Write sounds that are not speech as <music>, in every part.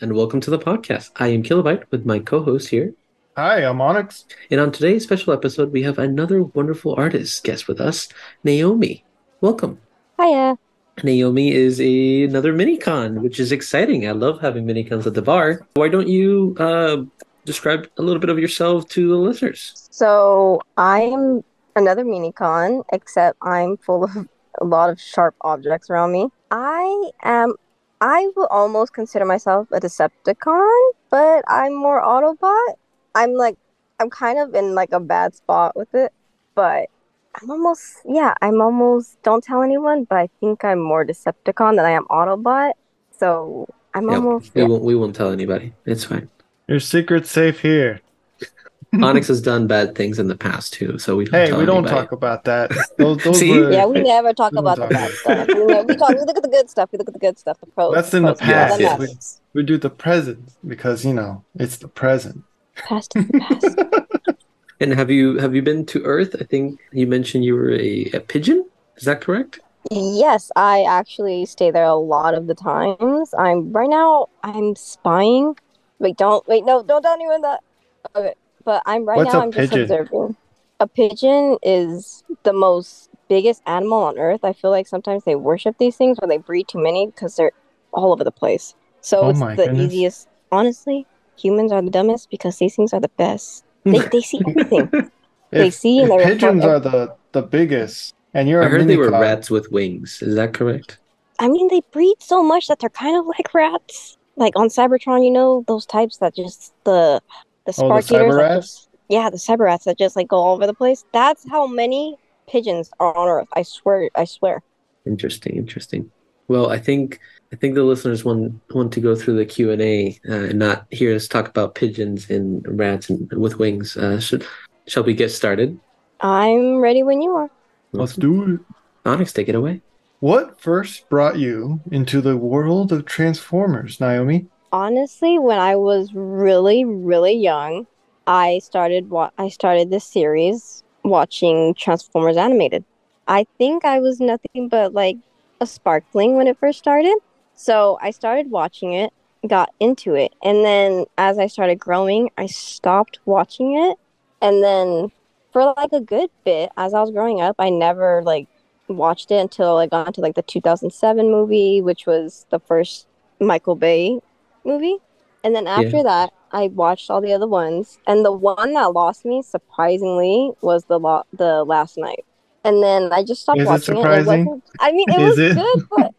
Hello, and welcome to the podcast. I am Kilobyte with my co host here. Hi, I'm Onyx. And on today's special episode, we have another wonderful artist guest with us, Naomi. Welcome. Hiya. Naomi is a, another minicon, which is exciting. I love having mini cons at the bar. Why don't you uh, describe a little bit of yourself to the listeners? So I'm another mini con, except I'm full of <laughs> a lot of sharp objects around me. I am. I will almost consider myself a Decepticon, but I'm more Autobot. I'm like, I'm kind of in like a bad spot with it, but I'm almost, yeah, I'm almost, don't tell anyone, but I think I'm more Decepticon than I am Autobot. So I'm Yep, almost, we yeah. won't we won't tell anybody. It's fine. Your secret's safe here. <laughs> Onyx has done bad things in the past too, so we don't Hey, tell we don't anybody. talk about that. <laughs> Those, those See? were, Yeah, we never talk We don't about the bad stuff. We, we talk. We look at the good stuff. We look at the good stuff. The pros. That's in the pros, yeah, past. that We- we do the present because you know it's the present. Past is the past. <laughs> And have you have you been to Earth? I think you mentioned you were a, a pigeon. Is that correct? Yes, I actually stay there a lot of the times. I'm right now. I'm spying. Wait, don't wait. No, don't tell anyone that. Okay, but I'm right What's now. I'm just observing. A pigeon is the most biggest animal on Earth. I feel like sometimes they worship these things when they breed too many because they're all over the place. So Oh it's the goodness. easiest. Honestly, humans are the dumbest because these things are the best. They they see everything. <laughs> They If, see and they pigeons are the the biggest, and you're I a heard they were minicon, rats with wings. Is that correct? I mean, they breed so much that they're kind of like rats. Like on Cybertron, you know, those types that just the the Oh, the spark eaters. rats? just- yeah, the cyber rats that just like go all over the place. That's how many pigeons are on Earth. I swear, I swear. Interesting, interesting. Well, I think I think the listeners want want to go through the Q and A uh, and not hear us talk about pigeons and rats and with wings. Uh, should shall we get started? I'm ready when you are. Let's do it. Onyx, take it away. What first brought you into the world of Transformers, Naomi? Honestly, when I was really, really young, I started wa- I started this series watching Transformers animated. I think I was nothing but like a sparkling when it first started. So I started watching it, got into it, and then as I started growing, I stopped watching it. And then for like a good bit, as I was growing up, I never like watched it until I got into like the 2007 movie, which was the first Michael Bay movie. And then after that, I watched all the other ones, and the one that lost me surprisingly was the lo- the Last Knight. And then I just stopped Is watching it. surprising? wasn't- I mean, it <laughs> was it? good, but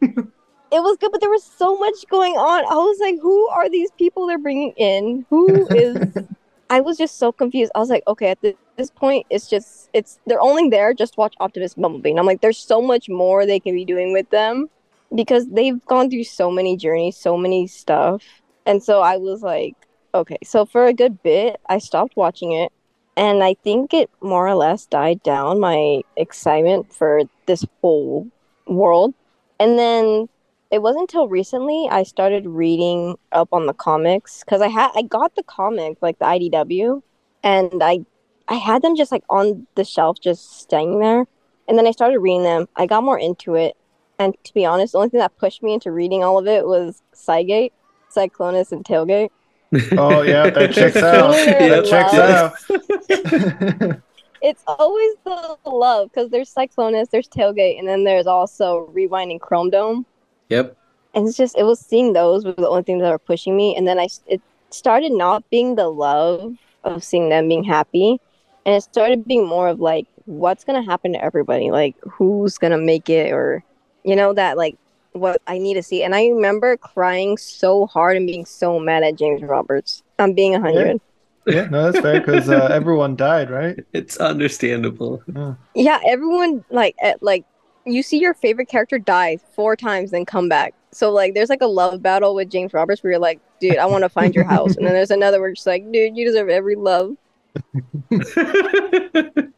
it was good, but there was so much going on. I was like, who are these people they're bringing in? Who is? <laughs> I was just so confused. I was like, okay, at thi- this point, it's just it's they're only there just watch Optimus Bumblebee, and I'm like, there's so much more they can be doing with them because they've gone through so many journeys, so many stuff, and so I was like, okay. So for a good bit, I stopped watching it, and I think it more or less died down my excitement for this whole world, and then it wasn't until recently I started reading up on the comics because I had I got the comic like the IDW, and I I had them just like on the shelf just staying there, and then I started reading them. I got more into it, and to be honest, the only thing that pushed me into reading all of it was Cygate, Cyclonus, and Tailgate. <laughs> Oh yeah, that checks <laughs> out. Yeah, that checks out. <laughs> It's always the love because there's Cyclonus, there's Tailgate, and then there's also Rewind and Chrome Dome. Yep. and it's just it was seeing those were the only things that were pushing me and then i it started not being the love of seeing them being happy and it started being more of like what's gonna happen to everybody like who's gonna make it or you know that like what i need to see. And i remember crying so hard and being so mad at james roberts. I'm being a hundred. Yeah, no, that's fair because uh, <laughs> everyone died, right? It's understandable. yeah. Everyone like at, like you see your favorite character die four times then come back. So like there's like a love battle with james roberts where you're like dude i want to find your house. And then there's another where it's just like dude you deserve every love <laughs> <laughs>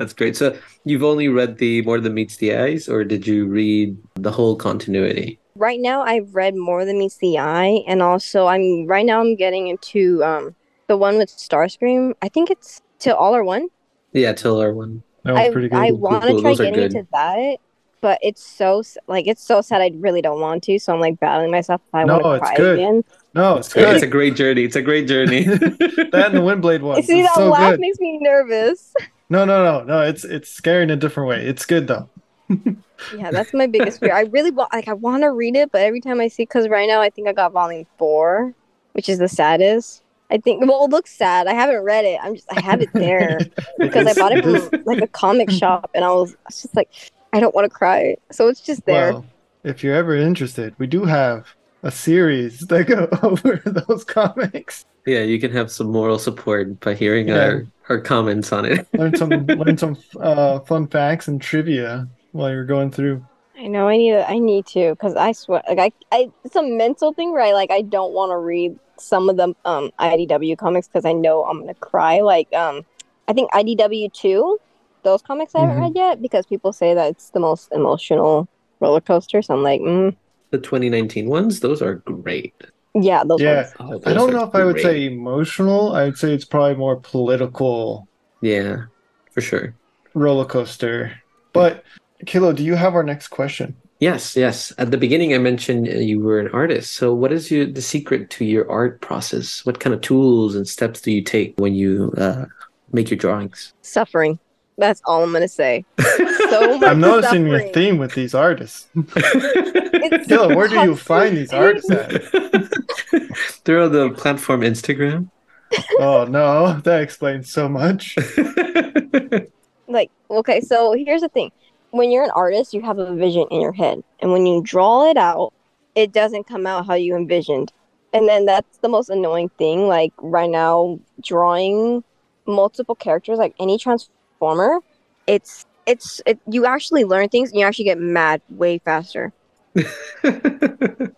That's great. So you've only read the More Than Meets the Eyes, or did you read the whole continuity? right now i've read more than meets the eye and also i'm right now i'm getting into um the one with starscream i think it's till all are one Yeah, Tiller one. That was I, pretty good. I Cool, want to cool. try getting good. into that but it's so like it's so sad. I really don't want to, so I'm like battling myself. If I No, want to it's cry good. again. No, it's good. It's a great journey. It's a great journey. <laughs> that and the Windblade one. <laughs> See, It's that so laugh good. makes me nervous. <laughs> No, no, no, no. It's it's scary in a different way. It's good though. <laughs> Yeah, that's my biggest fear. I really want, like, I want to read it, but every time I see, because right now I think I got volume four, which is the saddest. I think, well, it looks sad. I haven't read it. I'm just, I have it there <laughs> because I bought it from like a comic <laughs> shop, and I was, I was just like, I don't want to cry, so it's just there. Well, if you're ever interested, we do have a series that go over those comics. Yeah, you can have some moral support by hearing Yeah. our, our comments on it. <laughs> Learn some <laughs> learn some uh, fun facts and trivia while you're going through. I know I need, I need to, because I swear, like, I, I, it's a mental thing where I like, I don't want to read some of the um IDW comics because I know I'm gonna cry. Like, um, I think IDW two, those comics I haven't Mhm. read yet because people say that it's the most emotional roller coaster. So I'm like, mm, The 2019 ones, those are great. Yeah, those Yeah. ones. Oh, I don't know if I would say emotional. I would say it's probably more political Yeah, for sure. roller coaster. But Kilo, do you have our next question? Yes, yes. At the beginning, I mentioned uh, you were an artist. So, what is your the secret to your art process? What kind of tools and steps do you take when you uh, make your drawings? Suffering. That's all I'm gonna say. <laughs> So much I'm noticing your theme with these artists. <laughs> <laughs> It's Kilo, where do you find these artists at? <laughs> They're on the platform Instagram. Oh no, that explains so much. <laughs> like okay so here's the thing when you're an artist you have a vision in your head and when you draw it out it doesn't come out how you envisioned and then that's the most annoying thing like right now drawing multiple characters like any transformer it's it's it, you actually learn things and you actually get mad way faster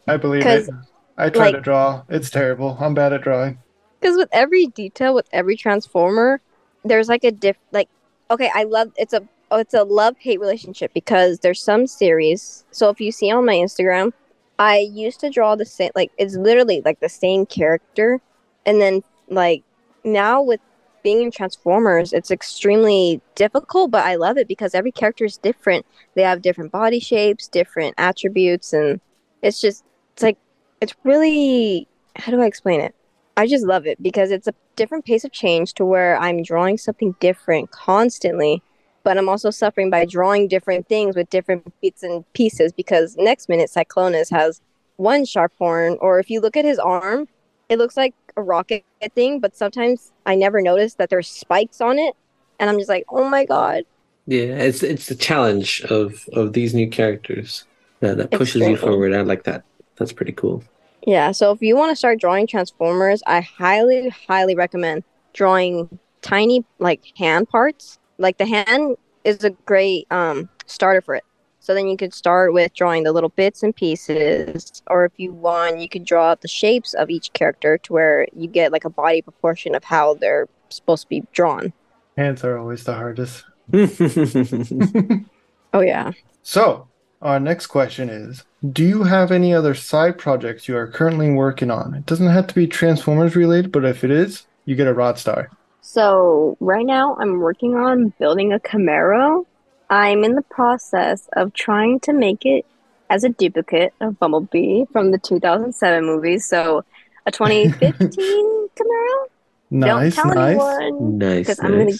I believe it. <laughs> I try like- to draw. It's terrible. I'm bad at drawing. because with every detail with every transformer there's like a diff like okay i love it's a oh, it's a love hate relationship because there's some series so if you see on my instagram i used to draw the same like it's literally like the same character and then like now with being in transformers it's extremely difficult but i love it because every character is different they have different body shapes different attributes and it's just it's like it's really how do i explain it I just love it because it's a different pace of change to where I'm drawing something different constantly, but I'm also suffering by drawing different things with different bits and pieces because next minute Cyclonus has one sharp horn, or if you look at his arm, it looks like a rocket thing, but sometimes I never notice that there's spikes on it, and I'm just like, oh my god. yeah, it's it's the challenge of of these new characters that, that pushes you forward. I like that. That's pretty cool. Yeah, so if you want to start drawing Transformers, I highly, highly recommend drawing tiny like hand parts. Like the hand is a great um starter for it. So then you could start with drawing the little bits and pieces, or if you want, you could draw out the shapes of each character to where you get like a body proportion of how they're supposed to be drawn. Hands are always the hardest. <laughs> Oh yeah. So, our next question is Do you have any other side projects you are currently working on? It doesn't have to be Transformers related, but if it is, you get a Rod Star. So right now I'm working on building a Camaro. I'm in the process of trying to make it as a duplicate of Bumblebee from the 2007 movie. So a <laughs> 2015 Camaro. Nice, Don't tell nice. anyone. nice. 'Cause I'm gonna-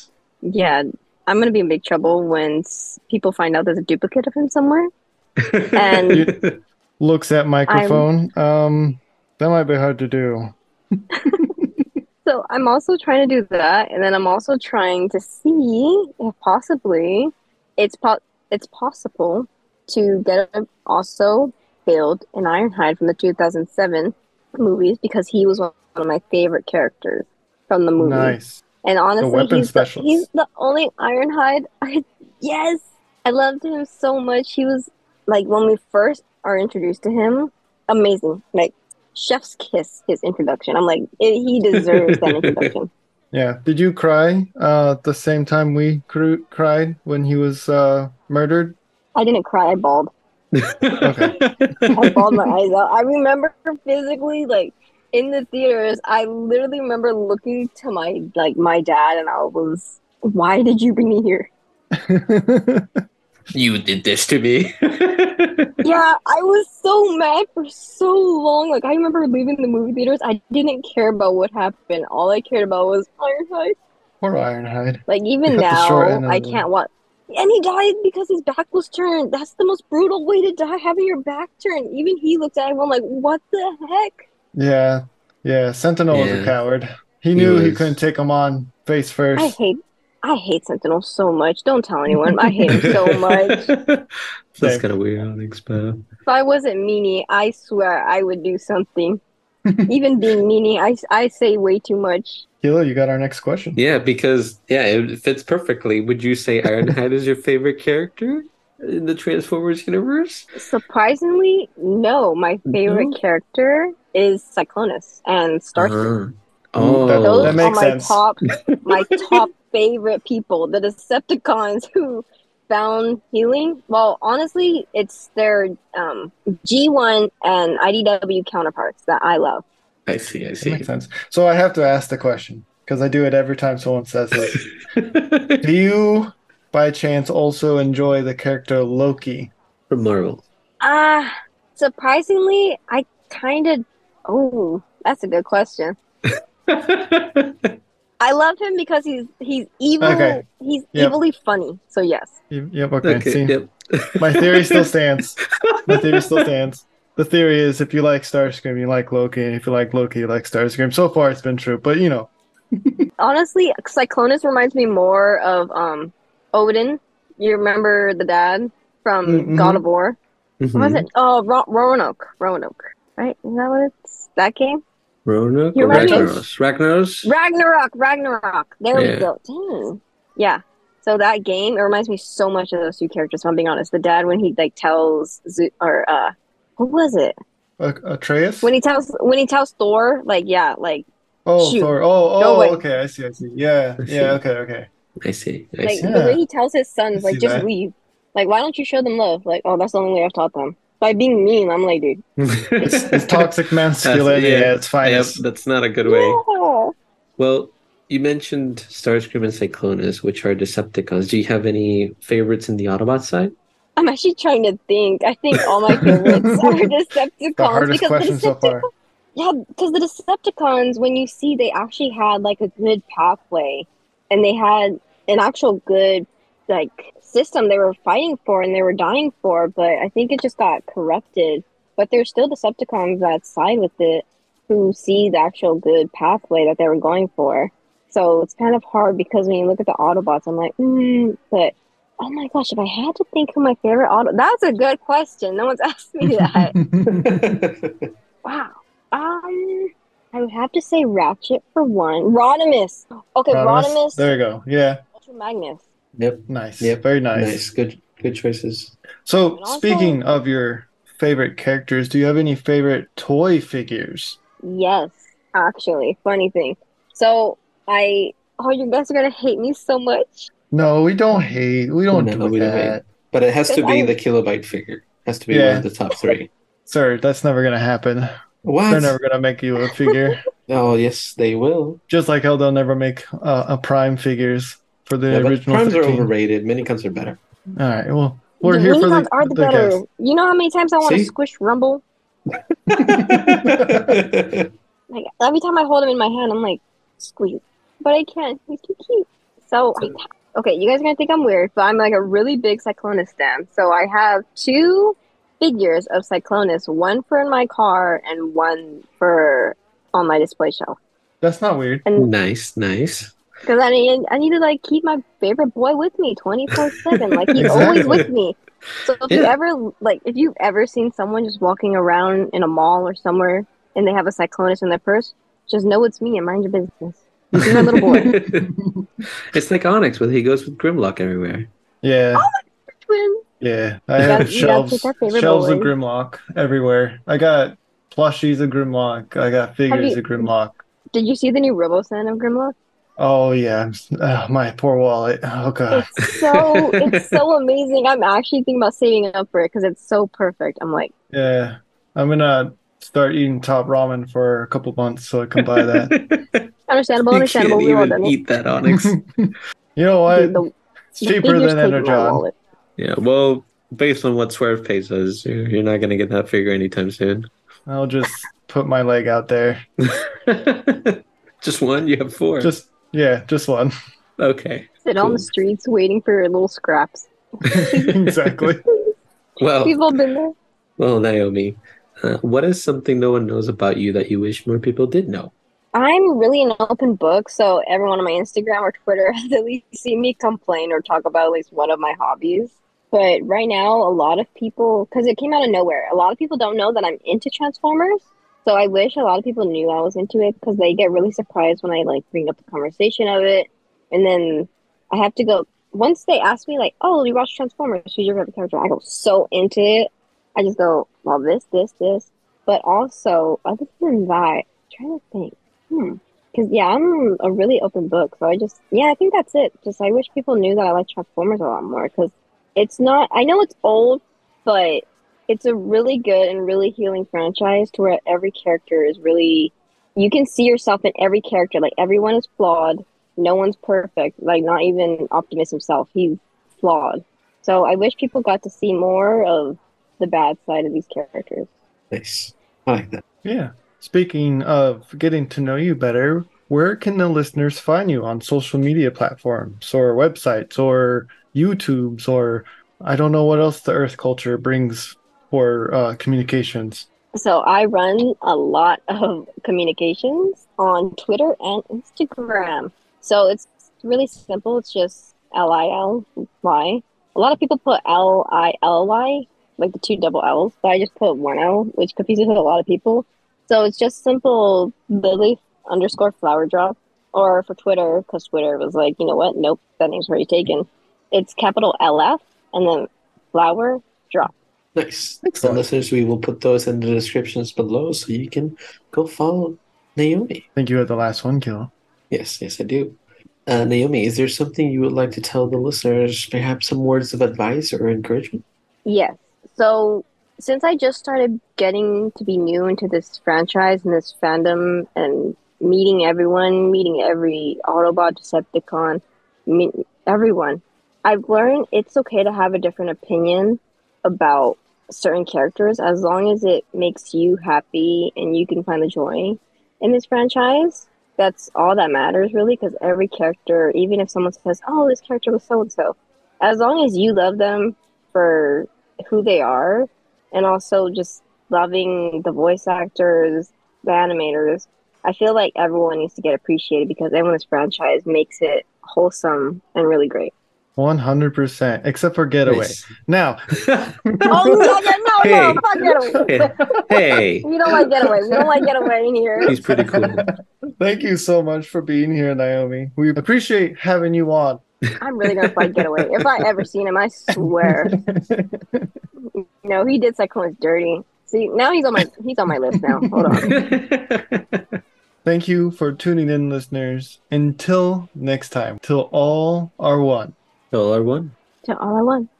Yeah, I'm gonna be in big trouble when people find out there's a duplicate of him somewhere. And- Looks at microphone. Um, that might be hard to do. <laughs> So I'm also trying to do that, and then I'm also trying to see if possibly it's po- it's possible to get a, also build an Ironhide from the 2007 movies because he was one of my favorite characters from the movie. Nice. And honestly, weapon he's the, he's the only Ironhide. I <laughs> yes, I loved him so much. He was like when we first are introduced to him, amazing. Like chef's kiss. His introduction. I'm like it, he deserves that <laughs> introduction. Yeah. Did you cry uh, at the same time we cr- cried when he was uh, murdered? I didn't cry. I bawled. okay. <laughs> I bawled my eyes out. I remember physically like in the theaters. I literally remember looking to my like my dad, and I was, "Why did you bring me here?" <laughs> You did this to me. <laughs> Yeah, I was so mad for so long. Like I remember leaving the movie theaters. I didn't care about what happened. All I cared about was Ironhide. Poor Ironhide. Like even He got the short end now, I can't watch. And he died because his back was turned. That's the most brutal way to die, having your back turned. Even he looked at everyone like, "What the heck?" Yeah, yeah. Sentinel was a coward. He knew he was. couldn't take him on face first. I first. hate, I hate Sentinel so much. Don't tell anyone. I hate him so <laughs> much. That's kind of weird, Alex, but If I wasn't meanie, I swear I would do something. <laughs> Even being meanie, I, I say way too much. Kilo, you got our next question. yeah, because yeah, it fits perfectly. Would you say Ironhide is your favorite character in the Transformers universe? Surprisingly, no. My favorite No? character is Cyclonus and Starscream. Uh-huh. Oh, That- Those that makes are my sense. top, my <laughs> top favorite people. The Decepticons who found healing. Well, honestly, it's their um, G1 and IDW counterparts that I love. I see, I That see. makes sense. So I have to ask the question because I do it every time someone says it. <laughs> Do you, by chance, also enjoy the character Loki? From Marvel. Ah, surprisingly, I kind of. Oh, that's a good question. <laughs> I love him because he's he's evil. Okay. He's Yep. evilly funny. So yes. Yep. Okay. okay, See, yep. my theory still stands. <laughs> My theory still stands. The theory is if you like Starscream, you like Loki, and if you like Loki, you like Starscream. So far, it's been true, but you know, <laughs> Honestly, Cyclonus reminds me more of um Odin. You remember the dad from Mm, God of War? Mhm. What was it? Oh, Ro- Roanoke. Roanoke. Right? Is that what it's that game? Roanoke You or remember- Ragnaros? Ragnaros? Ragnarok. Ragnarok. There Yeah. we go. Dang. Yeah. So that game, it reminds me so much of those two characters. If I'm being honest, the dad when he like tells Ze- or uh, what was it? uh, Atreus. When he tells when he tells Thor, like yeah, like oh, shoot. Thor. Oh, oh, way. okay. I see. I see. Yeah. I see. Yeah. Okay. Okay. I see, I like see. the way he tells his sons, like just that. leave. Like why don't you show them love? Like oh, that's the only way I've taught them by being mean. I'm like dude. <laughs> It's, it's toxic masculinity. yeah. Yeah, it's fine. Yep, that's not a good way. Yeah. Well, you mentioned Starscream and Cyclonus, which are Decepticons. Do you have any favorites in the Autobot side? I'm actually trying to think. I think all my favorites <laughs> are Decepticons The hardest because question the so far. Yeah, because the Decepticons, when you see, they actually had like a good pathway, and they had an actual good like system they were fighting for and they were dying for. But I think it just got corrupted. But there's still Decepticons that side with it, who see the actual good pathway that they were going for. So it's kind of hard because when you look at the Autobots, I'm like, hmm. But oh my gosh, if I had to think who my favorite Auto, that's a good question. No one's <laughs> asked me that. <laughs> Wow. Um, I would have to say Ratchet for one. Rodimus. Okay, Rodimus. Rodimus. There you go. Yeah. Ultra Magnus. Yep. Nice. Yep. Very nice. Nice. Good good choices. So, also- speaking of your favorite characters, do you have any favorite toy figures? Yes, actually. Funny thing. So I. Oh, you guys are gonna hate me so much. No, we don't hate. We don't No, do we don't that. But it has to be I- the kilobyte figure. It Has to be Yeah. one of the top three. Sir, that's never gonna happen. What? They're never gonna make you a figure. <laughs> Oh yes, they will. Just like how they'll never make uh, a Prime figures for the Yeah, original primes are 15. overrated. Minicons are better. All right, well, we're the here for Minicons the, are the, the better. guests. You know how many times I want to squish Rumble? <laughs> Like every time I hold him in my hand, I'm like, squeeze. But I can't. He's too cute. So, I, okay, you guys are gonna think I'm weird, but I'm like a really big Cyclonus stan. So I have two figures of Cyclonus, one for in my car and one for on my display shelf. That's not weird. And nice, nice. Because I need, I need to like keep my favorite boy with me 24 seven. Like <laughs> he's always with me. So if you ever like, if you've ever seen someone just walking around in a mall or somewhere and they have a Cyclonus in their purse, just know it's me and mind your business. He's my little boy. <laughs> it's like Onyx, where he goes with Grimlock everywhere. Yeah, Oh, my Twin. yeah. I You have gotta- you gotta shelves, pick our favorite shelves of. Grimlock everywhere. I got plushies of Grimlock. I got figures you- of Grimlock. Did you see the new Robosen of Grimlock? Oh yeah, oh, my poor wallet. Oh god. It's so it's so amazing. I'm actually thinking about saving up for it because it's so perfect. I'm like, Yeah, I'm gonna start eating top ramen for a couple months so I can buy that. <laughs> understandable, you understandable. can't We've all even eat that Onyx. <laughs> you know what? Dude, the, It's cheaper than taking Energon. Yeah. Well, based on what Swerve pays us, you're you're not gonna get that figure anytime soon. I'll just put my leg out there. <laughs> just one? You have four. Just yeah, just one. okay. Sit on the streets waiting for little scraps. <laughs> <laughs> exactly. Well, We've all been there. well, Naomi, uh, what is something no one knows about you that you wish more people did know? I'm really an open book, so everyone on my Instagram or Twitter <laughs> has at least seen me complain or talk about at least one of my hobbies. But right now, a lot of people, because it came out of nowhere, a lot of people don't know that I'm into Transformers. So I wish a lot of people knew I was into it because they get really surprised when I like bring up the conversation of it, and then I have to go. Once they ask me like, "Oh, you watch Transformers? Who's your favorite character?" I go so into it. I just go, "Well, this, this, this." But also, other than that, I'm trying to think. Hmm. Because yeah, I'm a really open book. So I just yeah, I think that's it. Just I wish people knew that I like Transformers a lot more because it's not. I know it's old, but it's a really good and really healing franchise to where every character is really. You can see yourself in every character. Like everyone is flawed. No one's perfect. Like not even Optimus himself. He's flawed. So I wish people got to see more of the bad side of these characters. Nice. I like that. Yeah. Speaking of getting to know you better, where can the listeners find you on social media platforms or websites or YouTubes or I don't know what else the Earth culture brings for uh, communications. So I run a lot of communications on Twitter and Instagram. So it's really simple. It's just L I L Y. A lot of people put L I L Y, like the two double L's, but I just put one L, which confuses a lot of people. So it's just simple Lily underscore flower drop. Or for Twitter, because Twitter was like, you know what? Nope, that name's already taken. It's capital LF and then flower drop. Nice. So Excellent. listeners, we will put those in the descriptions below so you can go follow Naomi. I think you had the last one, Kilo. Yes, yes, I do. Uh, Naomi, is there something you would like to tell the listeners? Perhaps some words of advice or encouragement? Yes. So since I just started getting to be new into this franchise and this fandom and meeting everyone, meeting every Autobot, Decepticon, meet everyone, I've learned it's okay to have a different opinion about certain characters as long as it makes you happy and you can find the joy in this franchise. That's all that matters, really, because every character, even if someone says, oh, this character was so and so, as long as you love them for who they are and also just loving the voice actors, the animators, I feel like everyone needs to get appreciated because everyone's franchise makes it wholesome and really great. 100%, except for Getaway. Nice. Now, <laughs> Oh, no, no, no, Hey. no, fuck Getaway. hey, <laughs> We don't like Getaway. We don't like Getaway in here. he's pretty cool. <laughs> thank you so much for being here, Naomi. We appreciate having you on. I'm really gonna fight Getaway. If I ever seen him, I swear. No, he did Cyclonus dirty. See, now he's on my he's on my list now. Hold on. Thank you for tuning in, listeners. Until next time, till all are one. All are one. To all I want.